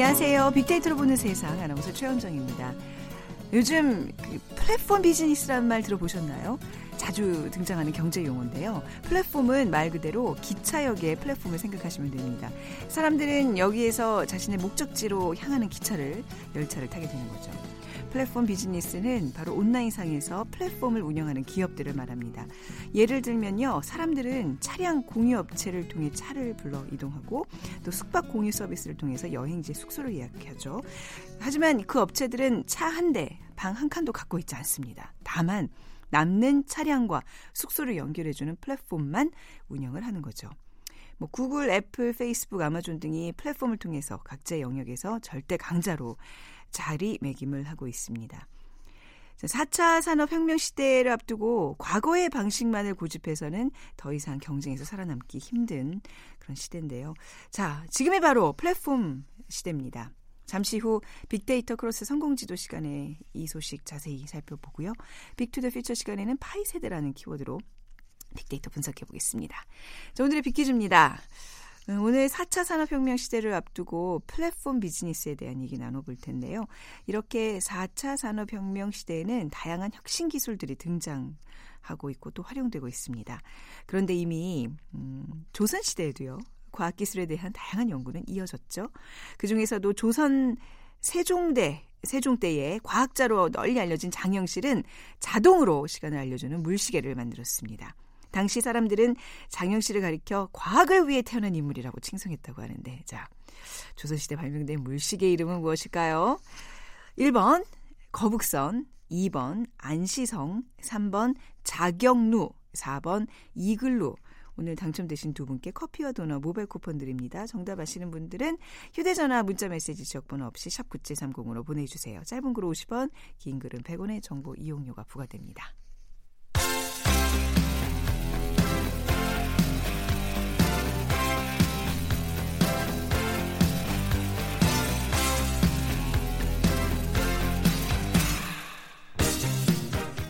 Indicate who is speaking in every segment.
Speaker 1: 안녕하세요. 빅데이터로 보는 세상 아나운서 최현정입니다. 요즘 그 플랫폼 비즈니스라는 말 들어보셨나요? 자주 등장하는 경제 용어인데요. 플랫폼은 말 그대로 기차역의 플랫폼을 생각하시면 됩니다. 사람들은 여기에서 자신의 목적지로 향하는 기차를 열차를 타게 되는 거죠. 플랫폼 비즈니스는 바로 온라인상에서 플랫폼을 운영하는 기업들을 말합니다. 예를 들면요. 사람들은 차량 공유 업체를 통해 차를 불러 이동하고 또 숙박 공유 서비스를 통해서 여행지 숙소를 예약하죠. 하지만 그 업체들은 차 한 대, 방 한 칸도 갖고 있지 않습니다. 다만 남는 차량과 숙소를 연결해주는 플랫폼만 운영을 하는 거죠. 뭐 구글, 애플, 페이스북, 아마존 등이 플랫폼을 통해서 각자의 영역에서 절대 강자로 자리매김을 하고 있습니다. 4차 산업혁명 시대를 앞두고 과거의 방식만을 고집해서는 더 이상 경쟁에서 살아남기 힘든 그런 시대인데요. 자, 지금이 바로 플랫폼 시대입니다. 잠시 후 빅데이터 크로스 성공지도 시간에 이 소식 자세히 살펴보고요. Big to the Future 시간에는 파이 세대라는 키워드로 빅데이터 분석해 보겠습니다. 자, 오늘의 빅퀴즈입니다. 오늘 4차 산업혁명 시대를 앞두고 플랫폼 비즈니스에 대한 얘기 나눠볼 텐데요. 이렇게 4차 산업혁명 시대에는 다양한 혁신 기술들이 등장하고 있고 또 활용되고 있습니다. 그런데 이미 음, 조선 시대에도요. 과학기술에 대한 다양한 연구는 이어졌죠. 그 중에서도 조선 세종대 세종 때에 과학자로 널리 알려진 장영실은 자동으로 시간을 알려주는 물시계를 만들었습니다. 당시 사람들은 장영실을 가리켜 과학을 위해 태어난 인물이라고 칭송했다고 하는데 자 조선시대 발명된 물시계 이름은 무엇일까요? 1번 거북선 2번 안시성 3번 자경루 4번 이글루 오늘 당첨되신 두 분께 커피와 도넛 모바일 쿠폰 드립니다. 정답 아시는 분들은 휴대전화 문자메시지 지역번호 없이 샵 9730으로 보내주세요. 짧은 글 50원, 긴 글은 100원의 정보 이용료가 부과됩니다.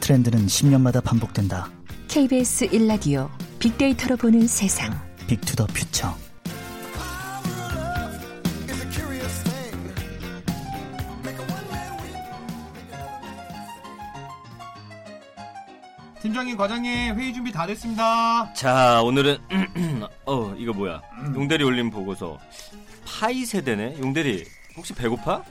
Speaker 2: 트렌드는 10년마다 반복된다.
Speaker 3: KBS 1라디오 빅데이터로 보는 세상.
Speaker 2: 빅투더 퓨처.
Speaker 4: 팀장님, 과장님, 회의 준비 다 됐습니다.
Speaker 5: 자, 오늘은 어 이거 뭐야? 용대리 올린 보고서 파이 세대네. 용대리 혹시 배고파?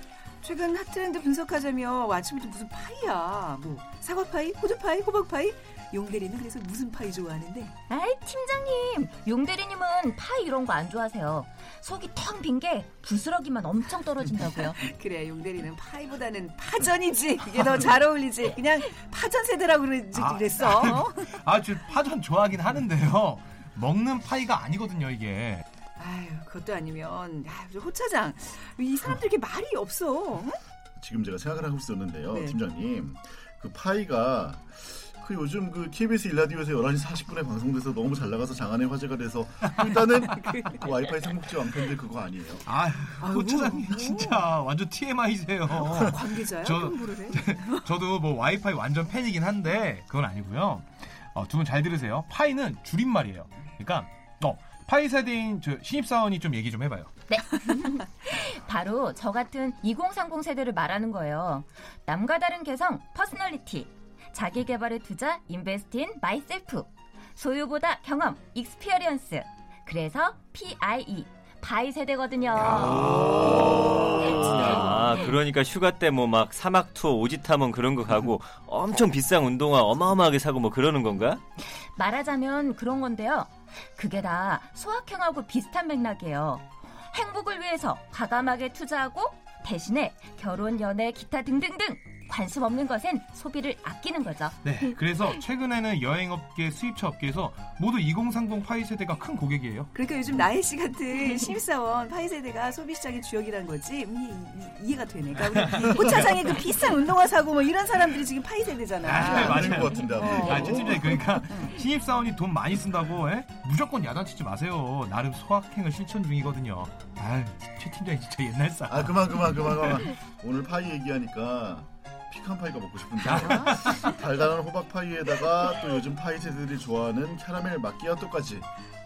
Speaker 1: 최근 핫트렌드 분석하자며 아침부터 무슨 파이야? 뭐 사과 파이, 호두 파이, 호박 파이? 용대리는 그래서 무슨 파이 좋아하는데?
Speaker 6: 아이 팀장님 용대리님은 파이 이런 거 안 좋아하세요 속이 텅 빈 게 부스러기만 엄청 떨어진다고요
Speaker 1: 그래 용대리는 파이보다는 파전이지 그게 더 잘 어울리지 그냥 파전 세대라고 그러지
Speaker 4: 아,
Speaker 1: 그랬어 어?
Speaker 4: 아, 저 파전 좋아하긴 하는데요. 먹는 파이가 아니거든요, 이게.
Speaker 1: 아유 그것도 아니면 야, 저 호차장 이 사람들 이렇게 말이 없어 응?
Speaker 7: 지금 제가 생각을 하고 있었는데요,
Speaker 1: 네.
Speaker 7: 팀장님. 그 파이가 그 요즘 그 KBS 일라디오에서 11시 40분에 방송돼서 너무 잘 나가서 장안의 화제가 돼서 일단은 그 와이파이 삼국지 완편들 그거 아니에요?
Speaker 4: 아. 호차장님 진짜 완전 TMI세요.
Speaker 1: 관계자야?
Speaker 4: 저- 저도 뭐 와이파이 완전 팬이긴 한데 그건 아니고요. 어, 두분 잘 들으세요. 파이는 줄임말이에요. 그러니까 어, 파이 세대인 저 신입사원이 좀 얘기 좀 해봐요.
Speaker 6: 바로 저 같은 2030 세대를 말하는 거예요. 남과 다른 개성 personality. 자기 개발에 투자 invest in myself. 소유보다 경험 experience. 그래서 PIE 파이 세대거든요.
Speaker 5: 아, 그러니까 휴가 때 뭐 막 사막 투어 오지 탐험 그런 거 가고 엄청 비싼 운동화 어마어마하게 사고 뭐 그러는 건가?
Speaker 6: 말하자면 그런 건데요. 그게 다 소확행하고 비슷한 맥락이에요. 행복을 위해서 과감하게 투자하고 대신에 결혼, 연애, 기타 등등등 관심 없는 것엔 소비를 아끼는 거죠.
Speaker 4: 네, 그래서 최근에는 여행업계, 수입차 업계에서 모두 2030 파이 세대가 큰 고객이에요.
Speaker 1: 그러니까 요즘 나혜 씨 같은 신입사원 파이 세대가 소비 시장의 주역이라는 거지 음, 이해가 되네. 그러니까 우리 호차장에 그 비싼 운동화 사고 뭐 이런 사람들이 지금 파이 세대잖아.
Speaker 4: 아,
Speaker 7: 아닌
Speaker 4: 맞아요.
Speaker 7: 것 같은데. 아,
Speaker 4: 최 팀장님 그러니까 신입사원이 돈 많이 쓴다고 에? 무조건 야단치지 마세요. 나름 소확행을 실천 중이거든요. 아, 최 팀장이 진짜 옛날 사람.
Speaker 7: 아 그만 그만 그만 그만. 오늘 파이 얘기하니까 피칸 파이가 먹고 싶은데 달달한 호박 파이에다가 또 요즘 파이 세대들이 좋아하는 캐러멜 마끼아토까지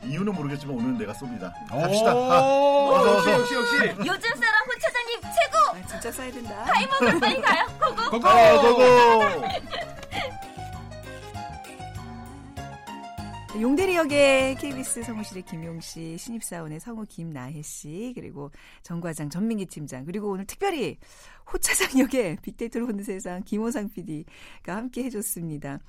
Speaker 7: 이유는 모르겠지만 오늘은 내가 쏩니다. 갑시다. 아,
Speaker 4: 역시. 역시 역시.
Speaker 6: 요즘 사람 호 차장님
Speaker 1: 진짜 써야 된다.
Speaker 6: 파이 먹으러 빨리 가요. 고고.
Speaker 4: 고고!
Speaker 7: 아, 고고!
Speaker 1: 용대리역의 KBS 성우실의 김용 씨, 신입사원의 성우 김나혜 씨, 그리고 정과장 전민기 팀장, 그리고 오늘 특별히 호차장 역의 빅데이터로 보는 세상 김호상 PD가 함께 해줬습니다.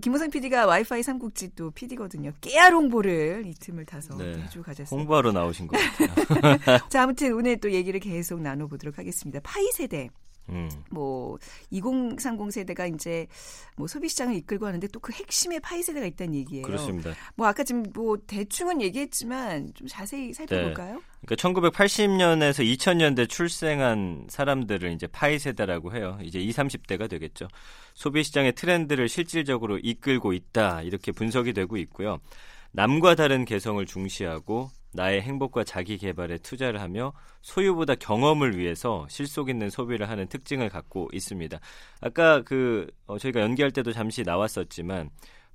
Speaker 1: 김호상 PD가 와이파이 삼국지 또 PD거든요. 깨알 홍보를 이 틈을 타서
Speaker 5: 네.
Speaker 1: 해주고 가셨어요.
Speaker 5: 홍보하러 나오신 것 같아요.
Speaker 1: 자, 아무튼 오늘 또 얘기를 계속 나눠보도록 하겠습니다. 파이 세대.
Speaker 5: 음.
Speaker 1: 뭐 2030 세대가 이제 뭐 소비 시장을 이끌고 하는데 또 그 핵심에 파이 세대가 있다는 얘기예요.
Speaker 5: 그렇습니다.
Speaker 1: 뭐 아까 지금 뭐 대충은 얘기했지만 좀 자세히
Speaker 5: 네.
Speaker 1: 살펴볼까요?
Speaker 5: 그러니까 1980년에서 2000년대 출생한 사람들을 이제 파이 세대라고 해요. 이제 20, 30대가 되겠죠. 소비 시장의 트렌드를 실질적으로 이끌고 있다. 이렇게 분석이 되고 있고요. 남과 다른 개성을 중시하고 나의 행복과 자기 개발에 투자를 하며 소유보다 경험을 위해서 실속 있는 소비를 하는 특징을 갖고 있습니다. 아까 그 어, 저희가 연기할 때도 잠시 나왔었지만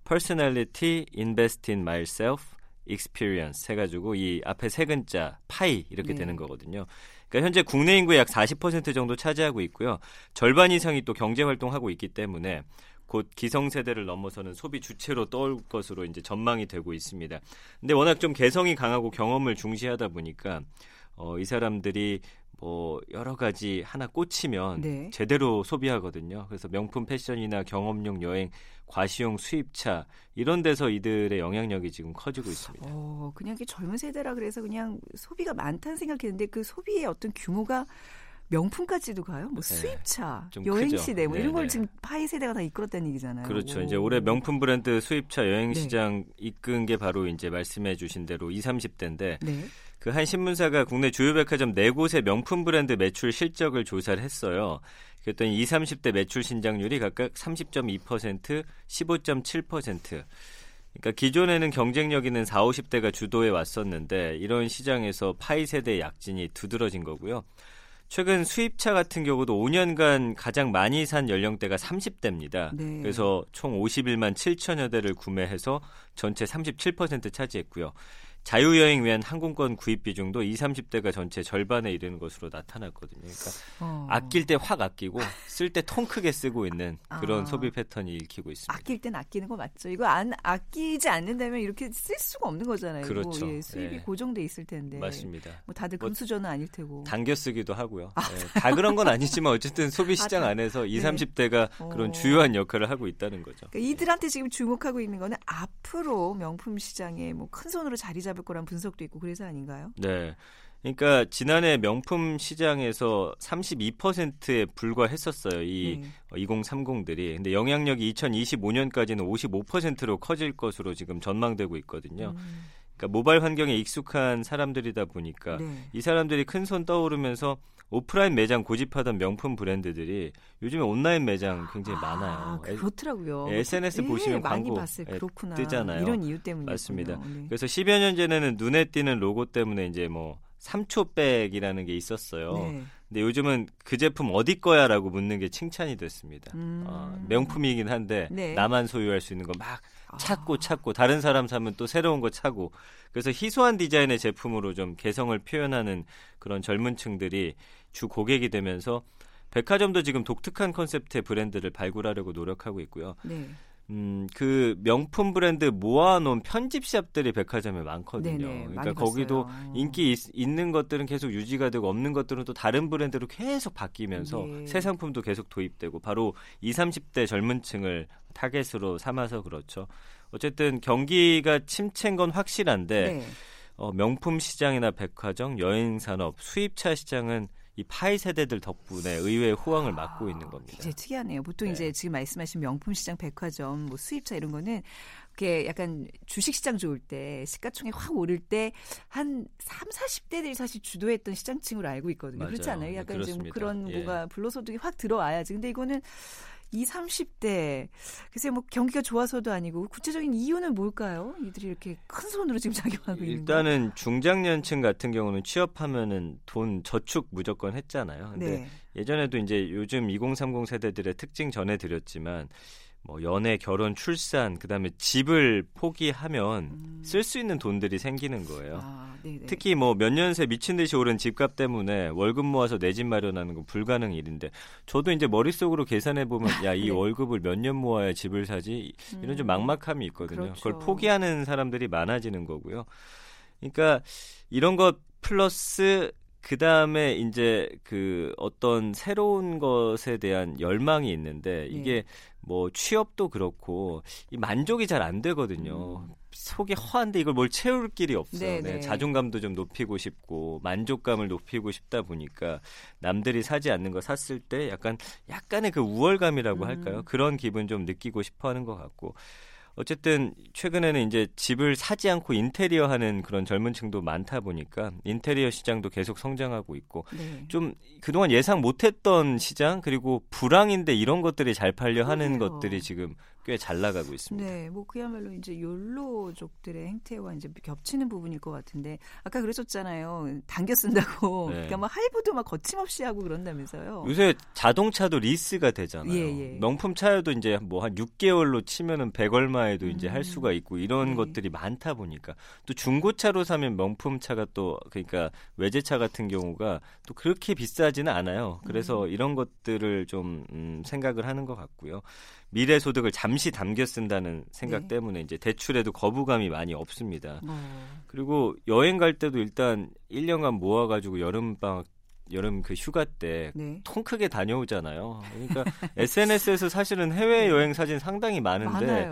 Speaker 5: personality, invest in myself, experience 해가지고 이 앞에 세 글자 파이 이렇게
Speaker 1: 네.
Speaker 5: 되는 거거든요. 그러니까 현재 국내 인구의 약 40% 정도 차지하고 있고요. 절반 이상이 또 경제 활동하고 있기 때문에 곧 기성세대를 넘어서는 소비 주체로 떠올 것으로 이제 전망이 되고 있습니다. 근데 워낙 좀 개성이 강하고 경험을 중시하다 보니까 어, 이 사람들이 뭐 여러 가지 하나 꽂히면
Speaker 1: 네.
Speaker 5: 제대로 소비하거든요. 그래서 명품 패션이나 경험용 여행, 과시용 수입차 이런 데서 이들의 영향력이 지금 커지고 있습니다.
Speaker 1: 어, 그냥 이게 젊은 세대라 그래서 그냥 소비가 많다는 생각했는데 그 소비의 어떤 규모가 명품까지도 가요? 뭐
Speaker 5: 네,
Speaker 1: 수입차,
Speaker 5: 좀
Speaker 1: 여행
Speaker 5: 크죠.
Speaker 1: 시대 뭐 이런
Speaker 5: 네,
Speaker 1: 걸
Speaker 5: 네.
Speaker 1: 지금 파이 세대가 다 이끌었다는 얘기잖아요.
Speaker 5: 그렇죠.
Speaker 1: 오.
Speaker 5: 이제 올해 명품 브랜드 수입차 여행
Speaker 1: 네.
Speaker 5: 시장 이끈 게 바로 이제 말씀해 주신 대로 20, 30대인데
Speaker 1: 네.
Speaker 5: 그한 신문사가 국내 주요 백화점 네 곳의 명품 브랜드 매출 실적을 조사를 했어요. 그랬더니 20, 30대 매출 신장률이 각각 30.2%, 15.7%. 그러니까 기존에는 경쟁력 있는 4, 50대가 주도해 왔었는데 이런 시장에서 파이 세대의 약진이 두드러진 거고요. 최근 수입차 같은 경우도 5년간 가장 많이 산 연령대가 30대입니다.
Speaker 1: 네.
Speaker 5: 그래서 총 51만 7천여 대를 구매해서 전체 37% 차지했고요. 자유여행 위한 항공권 구입 비중도 20, 30대가 전체 절반에 이르는 것으로 나타났거든요. 그러니까
Speaker 1: 어.
Speaker 5: 아낄 때 확 아끼고 쓸 때 통 크게 쓰고 있는 그런
Speaker 1: 아.
Speaker 5: 소비 패턴이 읽히고 있습니다.
Speaker 1: 아낄 땐 아끼는 거 맞죠? 이거 안 아끼지 않는다면 이렇게 쓸 수가 없는 거잖아요.
Speaker 5: 그렇죠.
Speaker 1: 예, 수입이
Speaker 5: 네.
Speaker 1: 고정돼 있을 텐데.
Speaker 5: 맞습니다.
Speaker 1: 뭐 다들
Speaker 5: 뭐
Speaker 1: 금수저는 아닐 테고.
Speaker 5: 당겨 쓰기도 하고요. 예, 다 그런 건 아니지만 어쨌든 소비 시장
Speaker 1: 아, 다-
Speaker 5: 안에서 20,
Speaker 1: 네.
Speaker 5: 30대가
Speaker 1: 어.
Speaker 5: 그런 주요한 역할을 하고 있다는 거죠.
Speaker 1: 그러니까 이들한테 지금 주목하고 있는 거는 앞으로 명품 시장에 뭐 큰 손으로 자리 잡을 거란 분석도 있고 그래서 아닌가요?
Speaker 5: 네. 그러니까 지난해 명품 시장에서 32%에 불과했었어요. 이
Speaker 1: 네.
Speaker 5: 2030들이. 근데 영향력이 2025년까지는 55%로 커질 것으로 지금 전망되고 있거든요.
Speaker 1: 음,
Speaker 5: 그러니까 모바일 환경에 익숙한 사람들이다 보니까
Speaker 1: 네.
Speaker 5: 이 사람들이 큰 손 떠오르면서 오프라인 매장 고집하던 명품 브랜드들이 요즘에 온라인 매장 굉장히
Speaker 1: 아,
Speaker 5: 많아요. 에-
Speaker 1: 그렇더라고요.
Speaker 5: 예, SNS
Speaker 1: 예,
Speaker 5: 보시면
Speaker 1: 많이
Speaker 5: 광고,
Speaker 1: 봤어요.
Speaker 5: 예,
Speaker 1: 그렇구나.
Speaker 5: 뜨잖아요.
Speaker 1: 이런 이유 때문에
Speaker 5: 맞습니다.
Speaker 1: 네.
Speaker 5: 그래서 10여 년 전에는 눈에 띄는 로고 때문에 이제 뭐 3초백이라는 게 있었어요.
Speaker 1: 네.
Speaker 5: 근데 요즘은 그 제품 어디 거야라고 묻는 게 칭찬이 됐습니다.
Speaker 1: 음.
Speaker 5: 어, 명품이긴 한데
Speaker 1: 네.
Speaker 5: 나만 소유할 수 있는 거 막 찾고
Speaker 1: 아.
Speaker 5: 찾고 다른 사람 사면 또 새로운 거 차고 그래서 희소한 디자인의 제품으로 좀 개성을 표현하는 그런 젊은 층들이 주 고객이 되면서 백화점도 지금 독특한 컨셉트의 브랜드를 발굴하려고 노력하고 있고요.
Speaker 1: 네.
Speaker 5: 음, 그 명품 브랜드 모아놓은 편집 샵들이 백화점에 많거든요.
Speaker 1: 네네,
Speaker 5: 그러니까 거기도
Speaker 1: 봤어요.
Speaker 5: 인기 있, 는 것들은 계속 유지가 되고 없는 것들은 또 다른 브랜드로 계속 바뀌면서
Speaker 1: 네.
Speaker 5: 새 상품도 계속 도입되고 바로 20, 30대 젊은 층을 타겟으로 삼아서 그렇죠. 어쨌든 경기가 침체인 건 확실한데
Speaker 1: 네.
Speaker 5: 어, 명품 시장이나 백화점, 여행 산업, 수입차 시장은 이 파이 세대들 덕분에 의외의 호황을 맞고 있는 겁니다.
Speaker 1: 굉장히 특이하네요. 보통
Speaker 5: 네.
Speaker 1: 이제 지금 말씀하신 명품 시장, 백화점, 뭐 수입차 이런 거는 그게 약간 주식 시장 좋을 때 시가총액 확 오를 때 한 3, 40대들이 사실 주도했던 시장층으로 알고 있거든요. 그렇지
Speaker 5: 맞아요.
Speaker 1: 않아요?
Speaker 5: 네,
Speaker 1: 약간 좀
Speaker 5: 그렇습니다.
Speaker 1: 그런
Speaker 5: 예.
Speaker 1: 뭔가 불로소득이 확 들어와야지. 근데 이거는 20, 30대 글쎄 뭐 경기가 좋아서도 아니고 구체적인 이유는 뭘까요? 이들이 이렇게 큰 손으로 지금 작용하고 있는 거.
Speaker 5: 일단은 중장년층 같은 경우는 취업하면은 돈 저축 무조건 했잖아요. 근데
Speaker 1: 네.
Speaker 5: 예전에도 이제 요즘 2030 세대들의 특징 전해 드렸지만 뭐 연애, 결혼, 출산, 그다음에 집을 포기하면
Speaker 1: 음.
Speaker 5: 쓸수 있는 돈들이 생기는 거예요.
Speaker 1: 아, 네네.
Speaker 5: 특히 뭐 몇 년 새 미친 듯이 오른 집값 때문에 월급 모아서 내 집 마련하는 건 불가능 일인데 저도 이제 머릿속으로 계산해 보면 야이
Speaker 1: 네.
Speaker 5: 월급을 몇 년 모아야 집을 사지 이런 좀
Speaker 1: 음.
Speaker 5: 막막함이 있거든요.
Speaker 1: 그렇죠.
Speaker 5: 그걸 포기하는 사람들이 많아지는 거고요. 그러니까 이런 것 플러스 그 다음에 이제 그 어떤 새로운 것에 대한 열망이 있는데 이게
Speaker 1: 네.
Speaker 5: 뭐 취업도 그렇고 이 만족이 잘 안 되거든요. 속이 허한데 이걸 뭘 채울 길이 없어요.
Speaker 1: 네,
Speaker 5: 네,
Speaker 1: 네.
Speaker 5: 자존감도 좀 높이고 싶고 만족감을 높이고 싶다 보니까 남들이 사지 않는 거 샀을 때 약간 약간의 그 우월감이라고
Speaker 1: 음.
Speaker 5: 할까요? 그런 기분 좀 느끼고 싶어하는 것 같고 어쨌든 최근에는 이제 집을 사지 않고 인테리어 하는 그런 젊은 층도 많다 보니까 인테리어 시장도 계속 성장하고 있고
Speaker 1: 네.
Speaker 5: 좀 그동안 예상 못했던 시장 그리고 불황인데 이런 것들이 잘 팔려 하는
Speaker 1: 그러게요.
Speaker 5: 것들이 지금 꽤 잘 나가고 있습니다.
Speaker 1: 네, 뭐 그야말로 이제 욜로족들의 행태와 이제 겹치는 부분일 것 같은데 아까 그러셨잖아요. 당겨 쓴다고.
Speaker 5: 네.
Speaker 1: 그러니까 막 할부도 막 거침없이 하고 그런다면서요.
Speaker 5: 요새 자동차도 리스가 되잖아요.
Speaker 1: 예, 예.
Speaker 5: 명품 차여도 이제 뭐 한 6개월로 치면은 100 얼마에도 이제
Speaker 1: 음.
Speaker 5: 할 수가 있고 이런
Speaker 1: 네.
Speaker 5: 것들이 많다 보니까 또 중고차로 사면 명품 차가 또 그러니까 외제차 같은 경우가 또 그렇게 비싸지는 않아요. 그래서
Speaker 1: 음.
Speaker 5: 이런 것들을 좀 음, 생각을 하는 것 같고요. 미래 소득을 잠시 담겨 쓴다는 생각
Speaker 1: 네.
Speaker 5: 때문에 이제 대출에도 거부감이 많이 없습니다.
Speaker 1: 어,
Speaker 5: 그리고 여행 갈 때도 일단 1년간 모아 가지고 여름 방학 여름 그 휴가 때
Speaker 1: 네.
Speaker 5: 통 크게 다녀오잖아요. 그러니까 SNS에서 사실은 해외 여행 사진 상당히 많은데.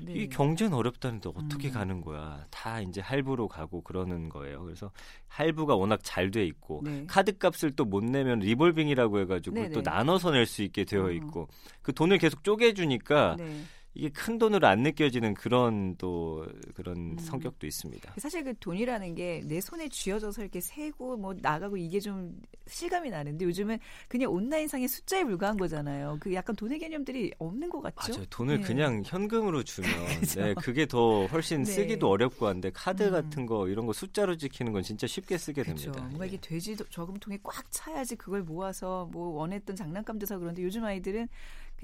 Speaker 1: 네.
Speaker 5: 이 경제는 어렵다는데 어떻게
Speaker 1: 음.
Speaker 5: 가는 거야? 다 이제 할부로 가고 그러는 거예요. 그래서 할부가 워낙 잘 돼 있고
Speaker 1: 네.
Speaker 5: 카드 값을 또 못 내면 리볼빙이라고 해가지고
Speaker 1: 네네.
Speaker 5: 또 나눠서 낼 수 있게 되어
Speaker 1: 어.
Speaker 5: 있고 그 돈을 계속 쪼개주니까
Speaker 1: 네.
Speaker 5: 이게 큰 돈으로 안 느껴지는 그런 또 그런
Speaker 1: 음.
Speaker 5: 성격도 있습니다.
Speaker 1: 사실 그 돈이라는 게 내 손에 쥐어져서 이렇게 세고 뭐 나가고 이게 좀 실감이 나는데 요즘은 그냥 온라인상의 숫자에 불과한 거잖아요. 그 약간 돈의 개념들이 없는 것 같죠?
Speaker 5: 맞아요. 돈을
Speaker 1: 네.
Speaker 5: 그냥 현금으로 주면
Speaker 1: 그죠.
Speaker 5: 네, 그게 더 훨씬
Speaker 1: 네.
Speaker 5: 쓰기도 어렵고 한데 카드
Speaker 1: 음.
Speaker 5: 같은 거 이런 거 숫자로 찍히는 건 진짜 쉽게 쓰게
Speaker 1: 그렇죠.
Speaker 5: 됩니다.
Speaker 1: 뭔가
Speaker 5: 예.
Speaker 1: 이게 돼지 저금통에 꽉 차야지 그걸 모아서 뭐 원했던 장난감도 사 그런데 요즘 아이들은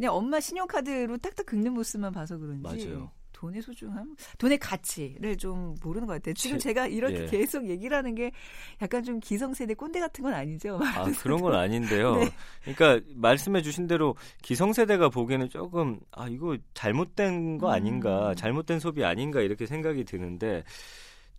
Speaker 1: 그냥 엄마 신용카드로 딱딱 긁는 모습만 봐서 그런지
Speaker 5: 맞아요.
Speaker 1: 돈의 소중함, 돈의 가치를 좀 모르는 것 같아요. 지금
Speaker 5: 제-
Speaker 1: 제가 이렇게
Speaker 5: 예.
Speaker 1: 계속 얘기를 하는 게 약간 좀 기성세대 꼰대 같은 건 아니죠?
Speaker 5: 아, 그런 건 아닌데요.
Speaker 1: 네.
Speaker 5: 그러니까 말씀해 주신 대로 기성세대가 보기에는 조금 아 이거 잘못된 거 아닌가,
Speaker 1: 음.
Speaker 5: 잘못된 소비 아닌가 이렇게 생각이 드는데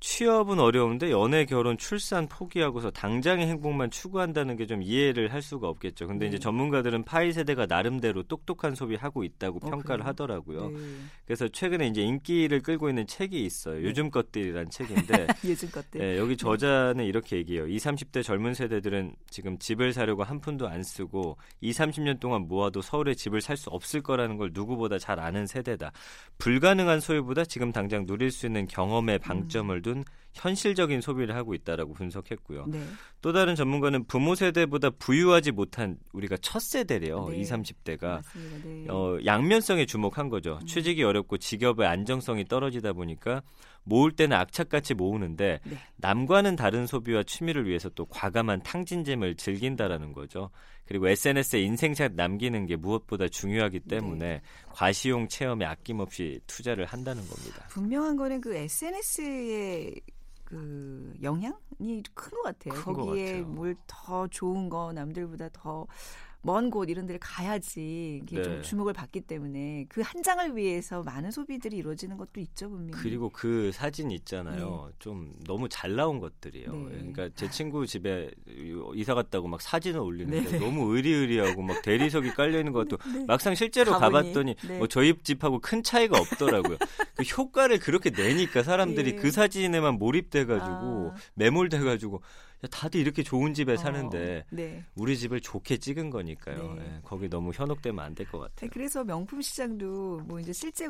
Speaker 5: 취업은 어려운데 연애, 결혼, 출산 포기하고서 당장의 행복만 추구한다는 게 좀 이해를 할 수가 없겠죠. 근데
Speaker 1: 네.
Speaker 5: 이제 전문가들은 파이 세대가 나름대로 똑똑한 소비하고 있다고
Speaker 1: 어,
Speaker 5: 평가를
Speaker 1: 그래요?
Speaker 5: 하더라고요.
Speaker 1: 네.
Speaker 5: 그래서 최근에 이제 인기를 끌고 있는 책이 있어요. 요즘 것들이란 책인데
Speaker 1: 요즘 것들.
Speaker 5: 네, 여기 저자는 이렇게 얘기해요. 20, 30대 젊은 세대들은 지금 집을 사려고 한 푼도 안 쓰고 2, 30년 동안 모아도 서울에 집을 살 수 없을 거라는 걸 누구보다 잘 아는 세대다. 불가능한 소유보다 지금 당장 누릴 수 있는 경험에 방점을 둔 현실적인 소비를 하고 있다라고 분석했고요.
Speaker 1: 네.
Speaker 5: 또 다른 전문가는 부모 세대보다 부유하지 못한 우리가 첫 세대래요.
Speaker 1: 네.
Speaker 5: 20, 30대가
Speaker 1: 맞습니다. 네.
Speaker 5: 어, 양면성에 주목한 거죠.
Speaker 1: 음.
Speaker 5: 취직이 어렵고 직업의 안정성이 떨어지다 보니까 모을 때는 악착같이 모으는데
Speaker 1: 네.
Speaker 5: 남과는 다른 소비와 취미를 위해서 또 과감한 탕진잼을 즐긴다라는 거죠. 그리고 SNS에 인생샷 남기는 게 무엇보다 중요하기
Speaker 1: 네.
Speaker 5: 때문에 과시용 체험에 아낌없이 투자를 한다는 겁니다.
Speaker 1: 분명한 거는 그 SNS의 그 영향이 큰 것 같아요.
Speaker 5: 큰것
Speaker 1: 거기에. 뭘 더 좋은 거 남들보다 더 먼 곳 이런 데를 가야지 이게
Speaker 5: 네.
Speaker 1: 좀 주목을 받기 때문에 그 한 장을 위해서 많은 소비들이 이루어지는 것도 있죠 분명히.
Speaker 5: 그리고 그 사진 있잖아요. 좀 너무 잘 나온 것들이에요.
Speaker 1: 네.
Speaker 5: 그러니까 제 친구 집에 이사 갔다고 막 사진을 올리는데
Speaker 1: 네네.
Speaker 5: 너무 의리의리하고 막 대리석이 깔려 있는 것도
Speaker 1: 네.
Speaker 5: 막상 실제로
Speaker 1: 가보니.
Speaker 5: 가봤더니
Speaker 1: 네.
Speaker 5: 뭐 저희 집하고 큰 차이가 없더라고요. 그 효과를 그렇게 내니까 사람들이
Speaker 1: 예.
Speaker 5: 그 사진에만 몰입돼가지고
Speaker 1: 아.
Speaker 5: 매몰돼가지고 야, 다들 이렇게 좋은 집에 사는데
Speaker 1: 어, 네.
Speaker 5: 우리 집을 좋게 찍은 거니까요.
Speaker 1: 네.
Speaker 5: 예, 거기 너무 현혹되면 안 될것
Speaker 1: 네,
Speaker 5: 같아요.
Speaker 1: 그래서 명품 시장도 뭐 이제 실제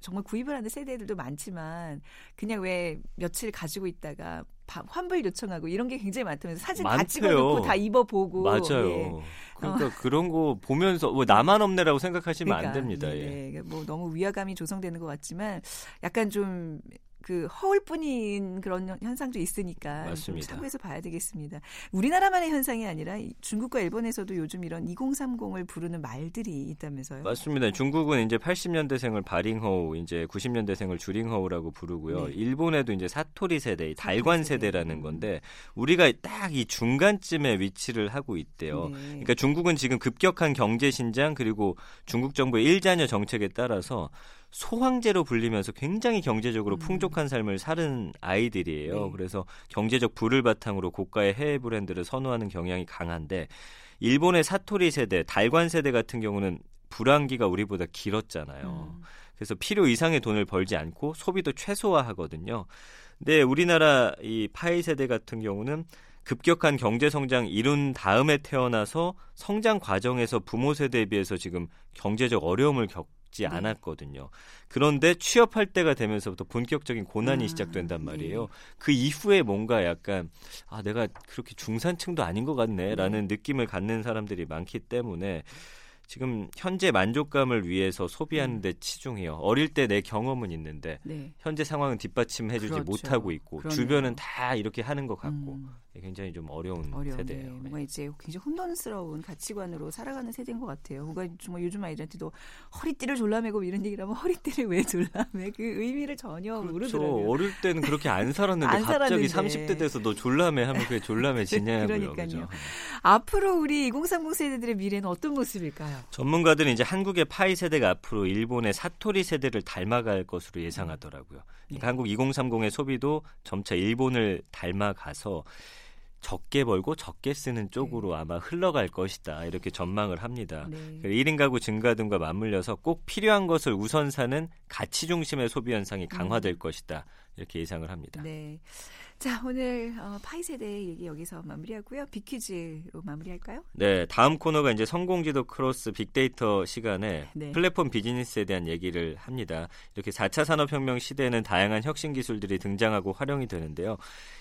Speaker 1: 정말 구입을 하는 세대들도 많지만 그냥 왜 며칠 가지고 있다가 바- 환불 요청하고 이런 게 굉장히 많다면서 사진 다
Speaker 5: 많대요.
Speaker 1: 찍어놓고 다 입어보고
Speaker 5: 맞아요.
Speaker 1: 예.
Speaker 5: 그러니까 그런 거 보면서 뭐 나만 없네라고 생각하시면 안
Speaker 1: 그러니까,
Speaker 5: 됩니다.
Speaker 1: 네,
Speaker 5: 예.
Speaker 1: 네. 뭐 너무 위화감이 조성되는 것 같지만 약간 좀 그 허울 뿐인 그런 현상도 있으니까 좀
Speaker 5: 맞습니다.
Speaker 1: 참고해서 봐야 되겠습니다. 우리나라만의 현상이 아니라 이 중국과 일본에서도 요즘 이런 2030을 부르는 말들이 있다면서요?
Speaker 5: 맞습니다. 중국은 이제 80년대생을 바링허우, 이제 90년대생을 주링허우라고 부르고요.
Speaker 1: 네.
Speaker 5: 일본에도 이제 사토리 세대, 달관
Speaker 1: 세대.
Speaker 5: 세대라는
Speaker 1: 음.
Speaker 5: 건데 우리가 딱 이 중간쯤에 위치를 하고 있대요.
Speaker 1: 네.
Speaker 5: 그러니까 중국은 지금 급격한 경제 신장 그리고 중국 정부의 일자녀 정책에 따라서 소황제로 불리면서 굉장히 경제적으로
Speaker 1: 음.
Speaker 5: 풍족한 삶을 사는 아이들이에요.
Speaker 1: 네.
Speaker 5: 그래서 경제적 부를 바탕으로 고가의 해외 브랜드를 선호하는 경향이 강한데 일본의 사토리 세대, 달관 세대 같은 경우는 불황기가 우리보다 길었잖아요.
Speaker 1: 음.
Speaker 5: 그래서 필요 이상의 돈을 벌지 않고 소비도 최소화하거든요. 근데 우리나라 이 파이 세대 같은 경우는 급격한 경제 성장 이룬 다음에 태어나서 성장 과정에서 부모 세대에 비해서 지금 경제적 어려움을 겪 지
Speaker 1: 네.
Speaker 5: 않았거든요. 그런데 취업할 때가 되면서부터 본격적인 고난이
Speaker 1: 아,
Speaker 5: 시작된단 말이에요.
Speaker 1: 네.
Speaker 5: 그 이후에 뭔가 약간 아 내가 그렇게 중산층도 아닌 것 같네라는 느낌을 갖는 사람들이 많기 때문에 지금 현재 만족감을 위해서 소비하는 데 치중해요. 어릴 때 내 경험은 있는데
Speaker 1: 네.
Speaker 5: 현재 상황은 뒷받침해주지
Speaker 1: 그렇죠.
Speaker 5: 못하고 있고
Speaker 1: 그러네요.
Speaker 5: 주변은 다 이렇게 하는 것 같고
Speaker 1: 음.
Speaker 5: 굉장히 좀 어려운
Speaker 1: 어려운
Speaker 5: 세대예요.
Speaker 1: 네,
Speaker 5: 네.
Speaker 1: 뭔가 이제 굉장히 혼돈스러운 가치관으로 살아가는 세대인 것 같아요. 뭔가 정말 요즘 아이들한테도 허리띠를 졸라매고 이런 얘기를 하면 허리띠를 왜 졸라매? 그 의미를 전혀
Speaker 5: 그렇죠.
Speaker 1: 모르더라고요.
Speaker 5: 어릴 때는 그렇게 안 살았는데
Speaker 1: 안
Speaker 5: 갑자기
Speaker 1: 살았는데.
Speaker 5: 30대 돼서 너 졸라매 하면 그게 졸라매지냐고요.
Speaker 1: 그러니까요.
Speaker 5: 그죠?
Speaker 1: 앞으로 우리 2030 세대들의 미래는 어떤 모습일까요?
Speaker 5: 전문가들은 이제 한국의 파이 세대가 앞으로 일본의 사토리 세대를 닮아갈 것으로 예상하더라고요. 그러니까
Speaker 1: 네.
Speaker 5: 한국 2030의 소비도 점차 일본을 닮아가서 적게 벌고 적게 쓰는 쪽으로 아마 흘러갈 것이다. 이렇게 전망을 합니다.
Speaker 1: 네.
Speaker 5: 1인 가구 증가 등과 맞물려서 꼭 필요한 것을 우선 사는 가치 중심의 소비 현상이 강화될 것이다. 이렇게 예상을 합니다.
Speaker 1: 음. 네. 자, 오늘 어, 파이 세대 얘기 여기서 마무리하고요. 빅퀴즈로 마무리할까요?
Speaker 5: 네, 다음 코너가 이제 성공지도 크로스 빅데이터 시간에
Speaker 1: 네.
Speaker 5: 플랫폼 비즈니스에 대한 얘기를 합니다. 이렇게 4차 산업혁명 시대에는 다양한 혁신 기술들이 등장하고 활용이 되는데요.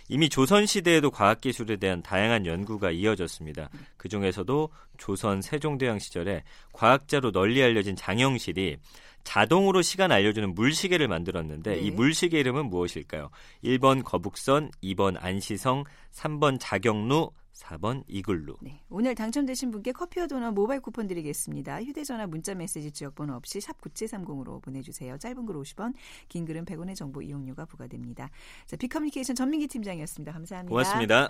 Speaker 5: 이미 조선 시대에도 과학 기술에 대한 다양한 연구가 이어졌습니다. 그 중에서도 조선 세종대왕 시절에 과학자로 널리 알려진 장영실이 자동으로 시간 알려주는 물시계를 만들었는데
Speaker 1: 네.
Speaker 5: 이 물시계 이름은 무엇일까요? 1번 거북선, 2번 안시성, 3번 자경루, 4번 이글루.
Speaker 1: 네. 오늘 당첨되신 분께 커피와 도넛 모바일 쿠폰 드리겠습니다. 휴대전화 문자 메시지 지역번호 없이 샵 9730으로 보내주세요. 짧은 글 50원, 긴 글은 100원의 정보 이용료가 부과됩니다. 자, 빅커뮤니케이션 전민기 팀장이었습니다. 감사합니다.
Speaker 5: 고맙습니다.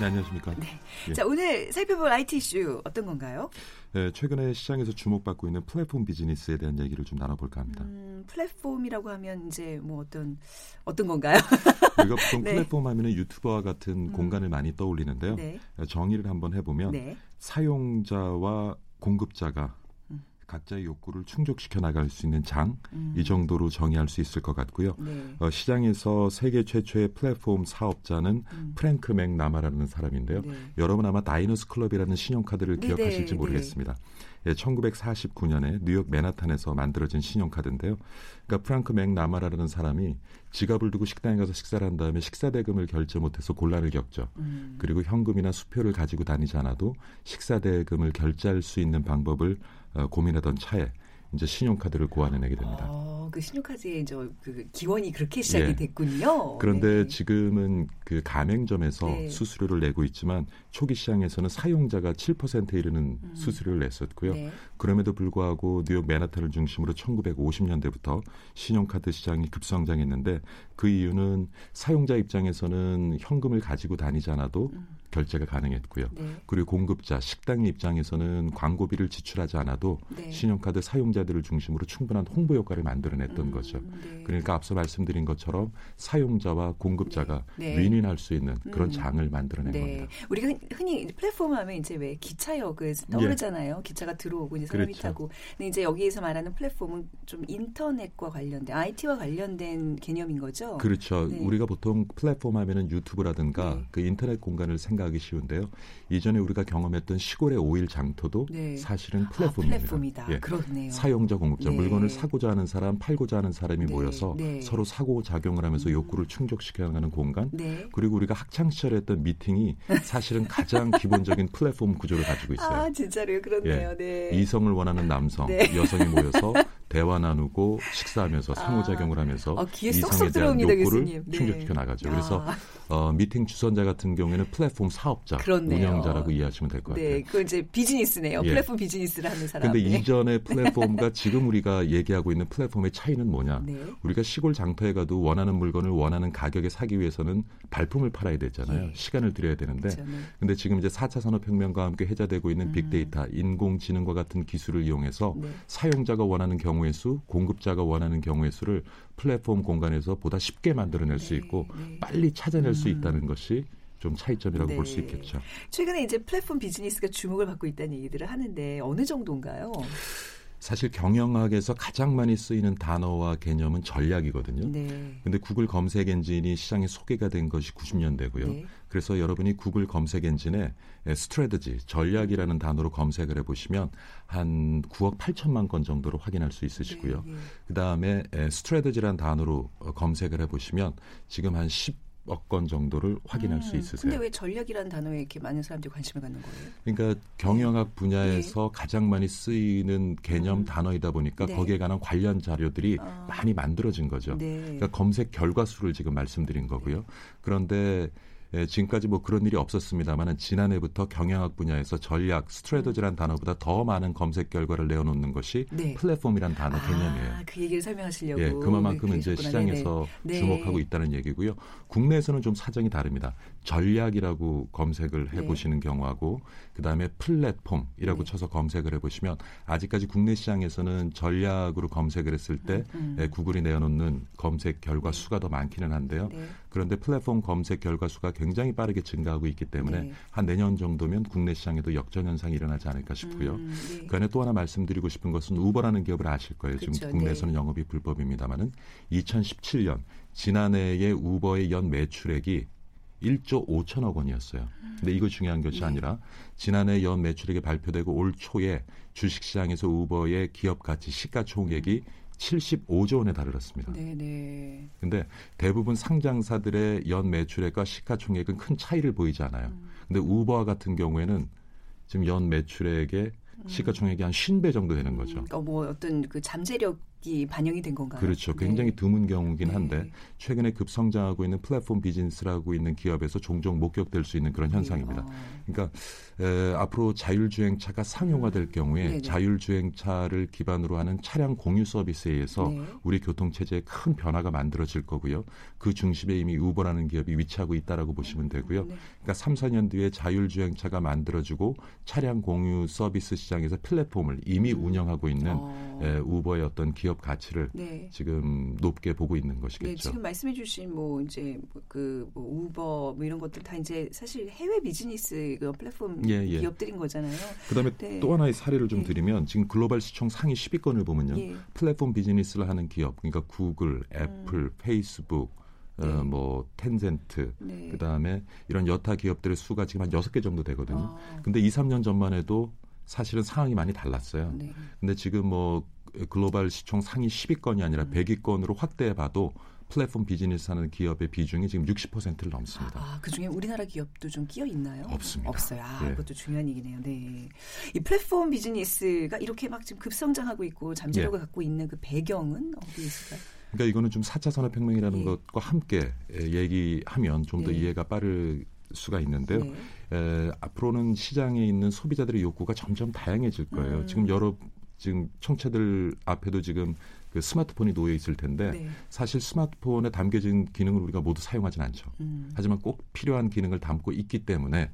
Speaker 8: 네, 안녕하십니까. 예.
Speaker 1: 자, 오늘 살펴볼 IT 이슈 어떤 건가요?
Speaker 8: 네, 최근에 시장에서 주목받고 있는 플랫폼 비즈니스에 대한 얘기를 좀 나눠볼까 합니다.
Speaker 1: 음, 플랫폼이라고 하면 이제 뭐 어떤 어떤 건가요?
Speaker 8: 우리가 보통
Speaker 1: 네.
Speaker 8: 플랫폼 하면은 유튜버와 같은 공간을 많이 떠올리는데요.
Speaker 1: 네.
Speaker 8: 정의를 한번 해보면
Speaker 1: 네.
Speaker 8: 사용자와 공급자가
Speaker 1: 음.
Speaker 8: 각자의 욕구를 충족시켜 나갈 수 있는 장,
Speaker 1: 음.
Speaker 8: 이 정도로 정의할 수 있을 것 같고요.
Speaker 1: 네.
Speaker 8: 어, 시장에서 세계 최초의 플랫폼 사업자는
Speaker 1: 음.
Speaker 8: 프랭크 맥 나마라는 사람인데요.
Speaker 1: 네.
Speaker 8: 여러분 아마 다이너스 클럽이라는 신용카드를
Speaker 1: 네,
Speaker 8: 기억하실지
Speaker 1: 네,
Speaker 8: 모르겠습니다. 예, 1949년에 뉴욕 맨하탄에서 만들어진 신용카드인데요. 그러니까 프랑크 맥 나마라는 사람이 지갑을 두고 식당에 가서 식사를 한 다음에 식사 대금을 결제 못해서 곤란을 겪죠.
Speaker 1: 음.
Speaker 8: 그리고 현금이나 수표를 가지고 다니지 않아도 식사 대금을 결제할 수 있는 방법을 어, 고민하던 차에 이제 신용카드를 고안해내게 됩니다.
Speaker 1: 어, 그 신용카드의 저그 기원이 그렇게 시작이
Speaker 8: 예.
Speaker 1: 됐군요.
Speaker 8: 그런데
Speaker 1: 네.
Speaker 8: 지금은 그 가맹점에서
Speaker 1: 네.
Speaker 8: 수수료를 내고 있지만 초기 시장에서는 사용자가 7%에 이르는
Speaker 1: 음.
Speaker 8: 수수료를 냈었고요.
Speaker 1: 네.
Speaker 8: 그럼에도 불구하고 뉴욕 맨하탄을 중심으로 1950년대부터 신용카드 시장이 급성장했는데 그 이유는 사용자 입장에서는 현금을 가지고 다니지 않아도
Speaker 1: 음.
Speaker 8: 결제가 가능했고요.
Speaker 1: 네.
Speaker 8: 그리고 공급자, 식당 입장에서는 광고비를 지출하지 않아도
Speaker 1: 네.
Speaker 8: 신용카드 사용자들을 중심으로 충분한 홍보 효과를 만들어냈던
Speaker 1: 음,
Speaker 8: 거죠.
Speaker 1: 네.
Speaker 8: 그러니까 앞서 말씀드린 것처럼 사용자와 공급자가
Speaker 1: 네.
Speaker 8: 윈윈할 수 있는 그런
Speaker 1: 음.
Speaker 8: 장을 만들어낸
Speaker 1: 네.
Speaker 8: 겁니다.
Speaker 1: 우리가 흔- 흔히 플랫폼 하면 이제 왜 기차역을 떠오르잖아요. 기차가 들어오고 이제 사람이
Speaker 8: 예. 그렇죠.
Speaker 1: 타고. 근데 이제 여기에서 말하는 플랫폼은 좀 인터넷과 관련된 IT와 관련된 개념인 거죠.
Speaker 8: 그렇죠.
Speaker 1: 네.
Speaker 8: 우리가 보통 플랫폼 하면은 유튜브라든가
Speaker 1: 네.
Speaker 8: 그 인터넷 공간을 생각 하기 쉬운데요. 이전에 우리가 경험했던 시골의 오일 장터도
Speaker 1: 네.
Speaker 8: 사실은
Speaker 1: 아,
Speaker 8: 플랫폼입니다.
Speaker 1: 플랫폼이다.
Speaker 8: 예.
Speaker 1: 그렇네요.
Speaker 8: 사용자 공급자
Speaker 1: 네.
Speaker 8: 물건을 사고자 하는 사람, 팔고자 하는 사람이
Speaker 1: 네,
Speaker 8: 모여서
Speaker 1: 네.
Speaker 8: 서로 사고 작용을 하면서 욕구를 충족시켜 나가는 공간.
Speaker 1: 네.
Speaker 8: 그리고 우리가 학창 시절에 했던 미팅이 사실은 가장 기본적인 플랫폼 구조를 가지고 있어요.
Speaker 1: 아, 진짜로요. 그렇네요. 네.
Speaker 8: 이성을 원하는 남성,
Speaker 1: 네.
Speaker 8: 여성이 모여서 대화 나누고 식사하면서 상호작용을 하면서
Speaker 1: 아,
Speaker 8: 이성에
Speaker 1: 쏙쏙
Speaker 8: 대한 욕구를.
Speaker 1: 네.
Speaker 8: 충족시켜 나가죠. 그래서
Speaker 1: 아.
Speaker 8: 어, 미팅 주선자 같은 경우에는 플랫폼 사업자,
Speaker 1: 그렇네요.
Speaker 8: 운영자라고 이해하시면 될 것 같아요.
Speaker 1: 네, 그건 이제 비즈니스네요.
Speaker 8: 예.
Speaker 1: 플랫폼 비즈니스를 하는 사람.
Speaker 8: 근데
Speaker 1: 네.
Speaker 8: 이전의 플랫폼과 지금 우리가 얘기하고 있는 플랫폼의 차이는 뭐냐?
Speaker 1: 네.
Speaker 8: 우리가 시골 장터에 가도 원하는 물건을 원하는 가격에 사기 위해서는 발품을 팔아야 되잖아요.
Speaker 1: 예.
Speaker 8: 시간을 들여야 되는데.
Speaker 1: 그렇죠, 네.
Speaker 8: 근데 지금 이제 4차 산업혁명과 함께 회자되고 있는 빅데이터, 인공지능과 같은 기술을 이용해서
Speaker 1: 음. 네.
Speaker 8: 사용자가 원하는 경우의 수, 공급자가 원하는 경우의 수를 플랫폼 공간에서 보다 쉽게 만들어낼 수 있고 빨리 찾아낼 수 있다는 것이 좀 차이점이라고
Speaker 1: 네.
Speaker 8: 볼수 있겠죠.
Speaker 1: 최근에 이제 플랫폼 비즈니스가 주목을 받고 있다는 얘기들을 하는데 어느 정도인가요?
Speaker 8: 사실 경영학에서 가장 많이 쓰이는 단어와 개념은 전략이거든요.
Speaker 1: 네.
Speaker 8: 근데 구글 검색 엔진이 시장에 소개가 된 것이 90년대고요.
Speaker 1: 네.
Speaker 8: 그래서 여러분이 구글 검색 엔진에 스트레드지, 전략이라는 단어로 검색을 해 보시면 한 9억 8천만 건 정도로 확인할 수 있으시고요.
Speaker 1: 네, 네.
Speaker 8: 그 다음에 스트레드지라는 단어로 어, 검색을 해 보시면 지금 한 10억 건 정도를 확인할 수
Speaker 1: 음,
Speaker 8: 있으세요.
Speaker 1: 근데 왜 전략이라는 단어에 이렇게 많은 사람들이 관심을 갖는 거예요?
Speaker 8: 그러니까 경영학 분야에서 가장 많이 쓰이는 개념 단어이다 보니까
Speaker 1: 네.
Speaker 8: 거기에 관한 관련 자료들이
Speaker 1: 아.
Speaker 8: 많이 만들어진 거죠.
Speaker 1: 네.
Speaker 8: 그러니까 검색 결과 수를 지금 말씀드린 거고요. 그런데 예, 지금까지 뭐 그런 일이 없었습니다만은 지난해부터 경영학 분야에서 전략 스트레터지라는 단어보다 더 많은 검색 결과를 내어놓는 것이
Speaker 1: 네.
Speaker 8: 플랫폼이라는 단어 개념이에요.
Speaker 1: 아, 그 얘기를 설명하시려고.
Speaker 8: 예, 그만큼 이제
Speaker 1: 그러셨구나.
Speaker 8: 시장에서
Speaker 1: 네네. 네.
Speaker 8: 주목하고 있다는 얘기고요. 국내에서는 좀 사정이 다릅니다. 전략이라고 검색을 해보시는
Speaker 1: 네.
Speaker 8: 경우하고 그다음에 플랫폼이라고 쳐서 검색을 해보시면 아직까지 국내 시장에서는 전략으로 검색을 했을 때
Speaker 1: 음.
Speaker 8: 예, 구글이 내어놓는 검색 결과 수가 더 많기는 한데요.
Speaker 1: 네.
Speaker 8: 그런데 플랫폼 검색 결과 수가 굉장히 빠르게 증가하고 있기 때문에
Speaker 1: 네.
Speaker 8: 한 내년 정도면 국내 시장에도 역전 현상이 일어나지 않을까 싶고요.
Speaker 1: 음, 네.
Speaker 8: 그 안에 또 하나 말씀드리고 싶은 것은 우버라는 기업을 아실 거예요.
Speaker 1: 그쵸,
Speaker 8: 지금 국내에서는
Speaker 1: 네.
Speaker 8: 영업이 불법입니다만은 2017년 지난해의 우버의 연 매출액이 1조 5천억 원이었어요. 근데 이거 중요한 것이
Speaker 1: 네.
Speaker 8: 아니라 지난해 연 매출액이 발표되고 올 초에 주식시장에서 우버의 기업 가치 시가총액이 75조 원에 달했습니다.
Speaker 1: 네, 네.
Speaker 8: 근데 대부분 상장사들의 연 매출액과 시가총액은 큰 차이를 보이지 않아요.
Speaker 1: 음.
Speaker 8: 근데 우버와 같은 경우에는 지금 연 매출액의 시가총액이 한 50배 정도 되는 거죠.
Speaker 1: 그러니까 뭐 어떤 그 잠재력 이 반영이 된 건가요?
Speaker 8: 그렇죠.
Speaker 1: 네.
Speaker 8: 굉장히 드문 경우긴
Speaker 1: 네.
Speaker 8: 한데 최근에 급성장하고 있는 플랫폼 비즈니스라고 있는 기업에서 종종 목격될 수 있는 그런 현상입니다.
Speaker 1: 어.
Speaker 8: 그러니까 에, 앞으로 자율주행차가 상용화될 경우에
Speaker 1: 음.
Speaker 8: 자율주행차를 기반으로 하는 차량 공유 서비스에 의해서
Speaker 1: 네.
Speaker 8: 우리 교통체제에 큰 변화가 만들어질 거고요. 그 중심에 이미 우버라는 기업이 위치하고 있다라고 보시면 되고요.
Speaker 1: 네.
Speaker 8: 그러니까 3, 4년 뒤에 자율주행차가 만들어지고 차량 공유 서비스 시장에서 플랫폼을 이미 운영하고 있는
Speaker 1: 어.
Speaker 8: 에, 우버의 어떤 기업 가치를
Speaker 1: 네.
Speaker 8: 지금 높게 보고 있는
Speaker 1: 네,
Speaker 8: 것이겠죠.
Speaker 1: 지금 말씀해주신 뭐 이제 그뭐 우버 뭐 이런 것들 다 이제 사실 해외 비즈니스 그 플랫폼
Speaker 8: 예, 예.
Speaker 1: 기업들인 거잖아요.
Speaker 8: 그다음에
Speaker 1: 네.
Speaker 8: 또 하나의 사례를 좀
Speaker 1: 예.
Speaker 8: 드리면 지금 글로벌 시총 상위 10위권을 보면요.
Speaker 1: 예.
Speaker 8: 플랫폼 비즈니스를 하는 기업, 그러니까 구글, 애플, 페이스북,
Speaker 1: 음. 네.
Speaker 8: 어, 뭐 텐센트,
Speaker 1: 네.
Speaker 8: 그다음에 이런 여타 기업들의 수가 지금 한 여섯 개 정도 되거든요.
Speaker 1: 아.
Speaker 8: 근데 2, 3년 전만 해도 사실은 상황이 많이 달랐어요.
Speaker 1: 네.
Speaker 8: 근데 지금 뭐 글로벌 시총 상위 10위권이 아니라
Speaker 1: 음.
Speaker 8: 100위권으로 확대해 봐도 플랫폼 비즈니스 하는 기업의 비중이 지금 60%를 넘습니다.
Speaker 1: 아, 그 중에 우리나라 기업도 좀 끼어 있나요?
Speaker 8: 없습니다.
Speaker 1: 없어요. 아,
Speaker 8: 예.
Speaker 1: 그것도 중요한 얘기네요. 네. 이 플랫폼 비즈니스가 이렇게 막 지금 급성장하고 있고 잠재력을
Speaker 8: 예.
Speaker 1: 갖고 있는 그 배경은 어디에 있을까요?
Speaker 8: 그러니까 이거는 좀 4차 산업혁명이라는
Speaker 1: 예.
Speaker 8: 것과 함께 예, 얘기하면 좀더
Speaker 1: 네.
Speaker 8: 이해가 빠를 수가 있는데요.
Speaker 1: 네.
Speaker 8: 에, 앞으로는 시장에 있는 소비자들의 욕구가 점점 다양해질 거예요.
Speaker 1: 음.
Speaker 8: 지금 여러 지금 청취자들 앞에도 지금 그 스마트폰이 놓여 있을 텐데
Speaker 1: 네.
Speaker 8: 사실 스마트폰에 담겨진 기능을 우리가 모두 사용하진 않죠.
Speaker 1: 음.
Speaker 8: 하지만 꼭 필요한 기능을 담고 있기 때문에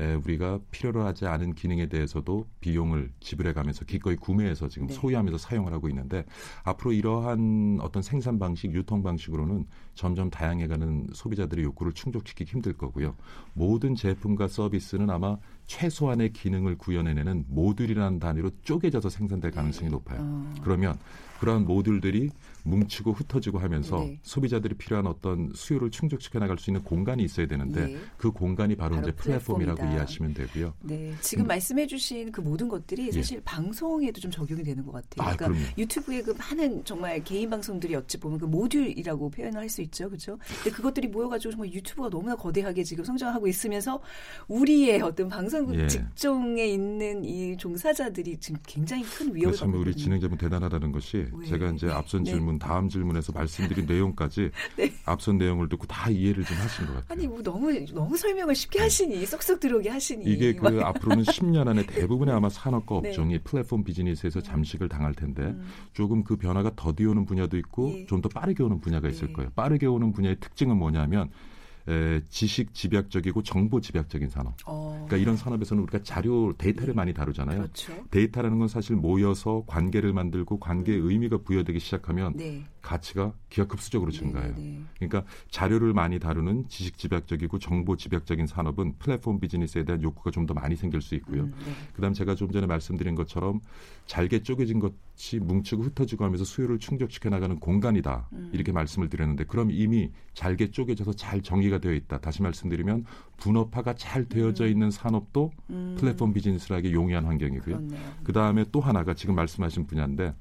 Speaker 8: 에, 우리가 필요로 하지 않은 기능에 대해서도 비용을 지불해가면서 기꺼이 구매해서 지금
Speaker 1: 네.
Speaker 8: 소유하면서 사용을 하고 있는데 앞으로 이러한 어떤 생산 방식, 유통 방식으로는 점점 다양해가는 소비자들의 욕구를 충족시키기 힘들 거고요. 모든 제품과 서비스는 아마 최소한의 기능을 구현해내는 모듈이라는 단위로 쪼개져서 생산될 가능성이 높아요.
Speaker 1: 어.
Speaker 8: 그러면 그러한 모듈들이 뭉치고 흩어지고 하면서
Speaker 1: 네.
Speaker 8: 소비자들이 필요한 어떤 수요를 충족시켜 나갈 수 있는 공간이 있어야 되는데
Speaker 1: 예.
Speaker 8: 그 공간이 바로,
Speaker 1: 바로
Speaker 8: 이제 플랫폼이라고
Speaker 1: 플랫폼이다.
Speaker 8: 이해하시면 되고요.
Speaker 1: 네, 지금
Speaker 8: 음.
Speaker 1: 말씀해 주신 그 모든 것들이 사실 방송에도 좀 적용이 되는 것 같아요.
Speaker 8: 아,
Speaker 1: 그러니까
Speaker 8: 그럼요.
Speaker 1: 유튜브의 그 많은 정말 개인 방송들이 어찌 보면 그 모듈이라고 표현을 할 수 있죠, 그렇죠? 근데 그것들이 모여 가지고 정말 유튜브가 너무나 거대하게 지금 성장하고 있으면서 우리의 어떤 방송 국
Speaker 8: 예.
Speaker 1: 직종에 있는 이 종사자들이 지금 굉장히 큰 위협을 받고
Speaker 8: 우리. 진행자분 대단하다는 것이
Speaker 1: 왜?
Speaker 8: 제가 이제 앞선
Speaker 1: 네.
Speaker 8: 질문, 다음 질문에서 말씀드린 내용까지
Speaker 1: 네.
Speaker 8: 앞선 내용을 듣고 다 이해를 좀 하신 것 같아요.
Speaker 1: 아니 뭐 너무 너무 설명을 쉽게 하시니 쏙쏙 들어오게 하시니
Speaker 8: 네. 이게
Speaker 1: 막-
Speaker 8: 그 앞으로는 10년 안에 대부분의 아마 산업과
Speaker 1: 네.
Speaker 8: 업종이 플랫폼 비즈니스에서 잠식을 당할 텐데
Speaker 1: 음.
Speaker 8: 조금 그 변화가 더디 오는 분야도 있고
Speaker 1: 예.
Speaker 8: 좀더 빠르게 오는 분야가 있을
Speaker 1: 네.
Speaker 8: 거예요. 빠르게 오는 분야의 특징은 뭐냐면 에, 지식 집약적이고 정보 집약적인 산업.
Speaker 1: 어,
Speaker 8: 그러니까 이런 산업에서는 우리가 자료 데이터를 많이 다루잖아요.
Speaker 1: 그렇죠.
Speaker 8: 데이터라는 건 사실 모여서 관계를 만들고 관계에 의미가 부여되기 시작하면
Speaker 1: 네.
Speaker 8: 가치가 기하급수적으로 증가해요.
Speaker 1: 네, 네.
Speaker 8: 그러니까 자료를 많이 다루는 지식 집약적이고 정보 집약적인 산업은 플랫폼 비즈니스에 대한 욕구가 좀 더 많이 생길 수 있고요.
Speaker 1: 음, 네.
Speaker 8: 그다음 제가 좀 전에 말씀드린 것처럼 잘게 쪼개진 것 이 뭉치고 흩어지고 하면서 수요를 충족시켜 나가는 공간이다.
Speaker 1: 음.
Speaker 8: 이렇게 말씀을 드렸는데 그럼 이미 잘게 쪼개져서 잘 정리가 되어 있다. 다시 말씀드리면 분업화가 잘 되어져 있는 산업도
Speaker 1: 음.
Speaker 8: 플랫폼 비즈니스 하기 용이한 환경이고요.
Speaker 1: 그
Speaker 8: 다음에 또 하나가 지금 말씀하신 분야인데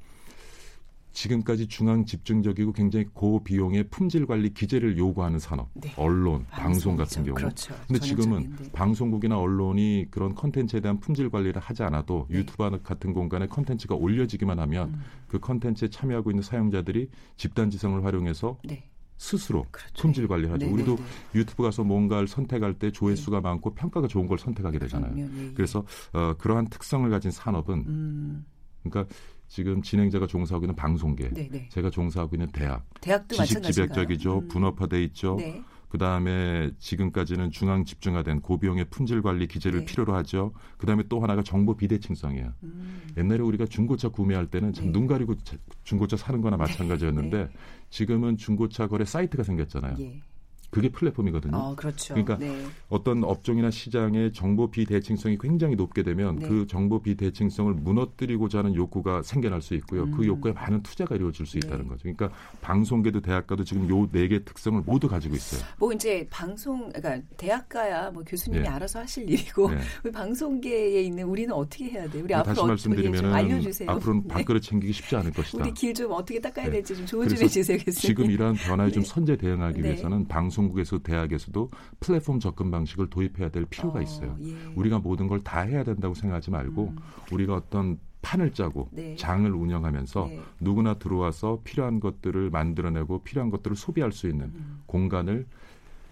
Speaker 8: 지금까지 중앙 집중적이고 굉장히 고비용의 품질 관리 기제를 요구하는 산업,
Speaker 1: 네.
Speaker 8: 언론, 방송 같은. 경우.
Speaker 1: 그렇죠.
Speaker 8: 근데 지금은
Speaker 1: 전형적인데.
Speaker 8: 방송국이나 언론이 그런 컨텐츠에 대한 품질 관리를 하지 않아도
Speaker 1: 네.
Speaker 8: 유튜브 같은 공간에 컨텐츠가 올려지기만 하면
Speaker 1: 음.
Speaker 8: 그 컨텐츠에 참여하고 있는 사용자들이 집단 지성을 활용해서
Speaker 1: 네.
Speaker 8: 스스로
Speaker 1: 그렇죠.
Speaker 8: 품질 관리를 하죠.
Speaker 1: 네,
Speaker 8: 우리도
Speaker 1: 네,
Speaker 8: 유튜브 가서 뭔가를 선택할 때 조회수가 많고 평가가 좋은 걸 선택하게 되잖아요.
Speaker 1: 예.
Speaker 8: 그래서 어, 그러한 특성을 가진 산업은
Speaker 1: 음,
Speaker 8: 그러니까 지금 진행자가 종사하고 있는 방송계,
Speaker 1: 네, 네.
Speaker 8: 제가 종사하고 있는 대학,
Speaker 1: 대학도
Speaker 8: 지식
Speaker 1: 마찬가지인가요?
Speaker 8: 집약적이죠,
Speaker 1: 음.
Speaker 8: 분업화돼 있죠.
Speaker 1: 네.
Speaker 8: 그 다음에 지금까지는 중앙 집중화된 고비용의 품질 관리 기재를
Speaker 1: 네.
Speaker 8: 필요로 하죠. 그 다음에 또 하나가 정보 비대칭성이에요.
Speaker 1: 음.
Speaker 8: 옛날에 우리가 중고차 구매할 때는 참
Speaker 1: 네.
Speaker 8: 눈 가리고 자- 중고차 사는 거나 마찬가지였는데
Speaker 1: 네.
Speaker 8: 지금은 중고차 거래 사이트가 생겼잖아요.
Speaker 1: 예.
Speaker 8: 그게 플랫폼이거든요.
Speaker 1: 어, 그렇죠.
Speaker 8: 그러니까
Speaker 1: 네.
Speaker 8: 어떤 업종이나 시장의 정보 비대칭성이 굉장히 높게 되면
Speaker 1: 네.
Speaker 8: 그 정보 비대칭성을 무너뜨리고자 하는 욕구가 생겨날 수 있고요.
Speaker 1: 음.
Speaker 8: 그 욕구에 많은 투자가 이루어질 수
Speaker 1: 네.
Speaker 8: 있다는 거죠. 그러니까 방송계도 대학가도 지금 요 네 개 특성을 모두 가지고 있어요.
Speaker 1: 뭐 이제 방송, 그러니까 대학가야 뭐 교수님이
Speaker 8: 네.
Speaker 1: 알아서 하실 일이고
Speaker 8: 네.
Speaker 1: 우리 방송계에 있는 우리는 어떻게 해야 돼? 우리
Speaker 8: 다시
Speaker 1: 앞으로 좀
Speaker 8: 말씀드리면
Speaker 1: 알려주세요.
Speaker 8: 앞으로는
Speaker 1: 네.
Speaker 8: 밥그릇 챙기기 쉽지 않을 것이다.
Speaker 1: 우리 길 좀 어떻게 닦아야
Speaker 8: 네.
Speaker 1: 될지 좀 조언 좀 해주세요.
Speaker 8: 지금 이러한 변화에 좀
Speaker 1: 네.
Speaker 8: 선제 대응하기
Speaker 1: 네.
Speaker 8: 위해서는 방송 국에서 대학에서도 플랫폼 접근 방식을 도입해야 될 필요가
Speaker 1: 어,
Speaker 8: 있어요.
Speaker 1: 예.
Speaker 8: 우리가 모든 걸 다 해야 된다고 생각하지 말고
Speaker 1: 음.
Speaker 8: 우리가 어떤 판을 짜고
Speaker 1: 네.
Speaker 8: 장을 운영하면서
Speaker 1: 네.
Speaker 8: 누구나 들어와서 필요한 것들을 만들어내고 필요한 것들을 소비할 수 있는
Speaker 1: 음.
Speaker 8: 공간을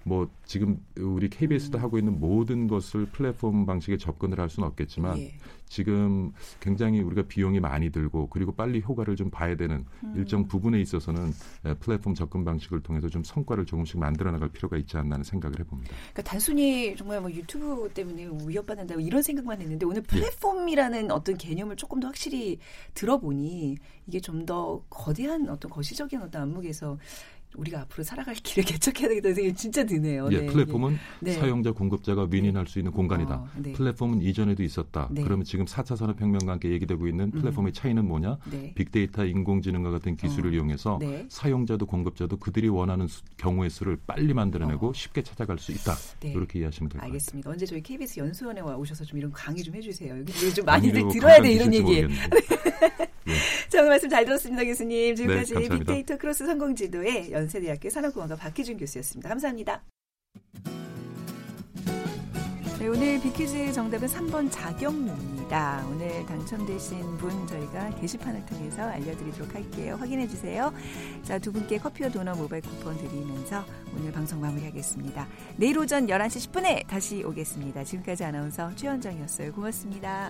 Speaker 8: 뭐 지금 우리 KBS도 하고 있는 모든 것을 플랫폼 방식에 접근을 할 수는 없겠지만
Speaker 1: 예.
Speaker 8: 지금 굉장히 우리가 비용이 많이 들고 그리고 빨리 효과를 좀 봐야 되는
Speaker 1: 음.
Speaker 8: 일정 부분에 있어서는 에, 플랫폼 접근 방식을 통해서 좀 성과를 조금씩 만들어 나갈 필요가 있지 않나 하는 생각을 해봅니다.
Speaker 1: 그러니까 단순히 정말 뭐 유튜브 때문에 위협받는다 뭐 이런 생각만 했는데
Speaker 8: 예.
Speaker 1: 오늘 플랫폼이라는 어떤 개념을 조금 더 확실히 들어보니 이게 좀 더 거대한 어떤 거시적인 어떤 안목에서 우리가 앞으로 살아갈 길을 개척해야 되겠다는 생각이 진짜 드네요.
Speaker 8: 예,
Speaker 1: 네.
Speaker 8: 플랫폼은
Speaker 1: 네.
Speaker 8: 사용자 공급자가 윈윈할 수 있는 공간이다.
Speaker 1: 어, 네.
Speaker 8: 플랫폼은 이전에도 있었다.
Speaker 1: 네.
Speaker 8: 그러면 지금 4차 산업혁명과 함께 얘기되고 있는 플랫폼의 차이는 뭐냐?
Speaker 1: 네.
Speaker 8: 빅데이터, 인공지능과 같은 기술을
Speaker 1: 어,
Speaker 8: 이용해서
Speaker 1: 네.
Speaker 8: 사용자도 공급자도 그들이 원하는 수- 경우의 수를 빨리 만들어내고 쉽게 찾아갈 수 있다.
Speaker 1: 어. 네.
Speaker 8: 이렇게 이해하시면 될 것 같아요.
Speaker 1: 알겠습니다. 언제 저희 KBS 연수원에 와 오셔서 좀 이런 강의 좀 해주세요. 여기 좀 많이들 들어야 돼 이런 얘기.
Speaker 8: 모르겠는데.
Speaker 1: 자 오늘 말씀 잘 들었습니다, 교수님. 지금까지
Speaker 8: 네.
Speaker 1: 빅데이터 크로스 성공지도의 연세대학교 산업공학과 박희준 교수였습니다. 감사합니다. 네, 네, 오늘 비퀴즈 정답은 3번 자경루입니다. 오늘 당첨되신 분 저희가 게시판을 통해서 알려드리도록 할게요. 확인해 주세요. 자, 두 분께 커피와 도넛 모바일 쿠폰 드리면서 오늘 방송 마무리하겠습니다. 내일 오전 11시 10분에 다시 오겠습니다. 지금까지 아나운서 최현정이었어요. 고맙습니다.